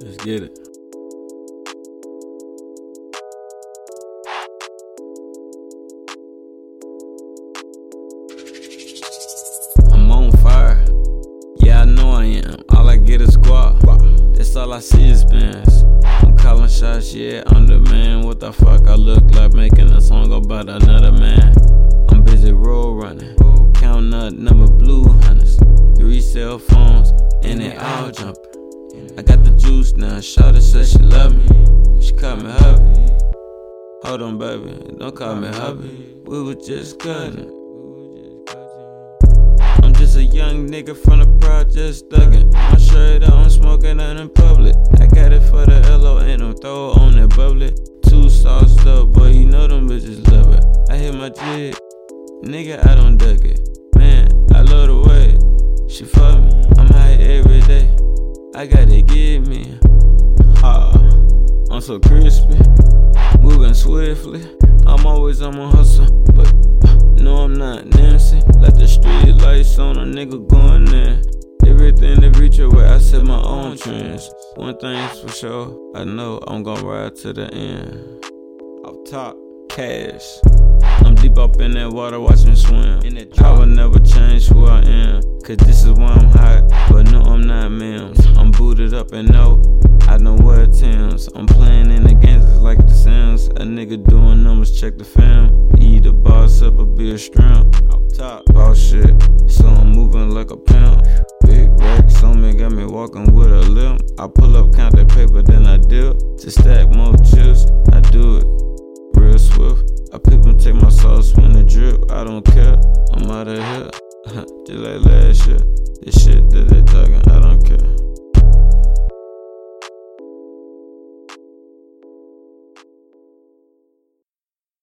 Let's get it. I'm on fire. Yeah, I know I am. All I get is guap. That's all I see is bands. I'm calling shots, yeah, I'm the man. What the fuck I look like making a song about another man? I'm busy road running, counting up number blue hunters. Three cell phones, and they all jumping. I got the juice now. Shawty said she love me. She call me hubby. Hold on, baby, don't call me hubby. We were just cutting. I'm just a young nigga from the projects thuggin'. My shirt out, I'm smoking out in public. I got it for the LO and I'm throw on that bubbly. Too sauced up, boy, you know them bitches love it. I hit my jig, nigga, I don't duck it. I gotta get me. Ha, I'm so crispy, moving swiftly. I'm always on my hustle, but uh, no, I'm not Nancy. Let the street lights on, a nigga going there. Everything to reach your way, I set my own trends. One thing's for sure, I know I'm gonna ride to the end. Off top, cash. I'm deep up in that water watching swim. I will never change who I am. Cause this is why I'm hot, but no, I'm. I'm booted up and no, I don't wear Tim's. I'm playing in the games like the Sims. A nigga doing numbers, check the fam. Either boss up or be a string. Off top, boss shit. So I'm moving like a pimp. Big racks on me, got me walking with a limp. I pull up, count that paper, then I dip. To stack more chips, I do it real swift. I peep and take my sauce when it drip. I don't care. I'm out of here. Just like last year. This shit that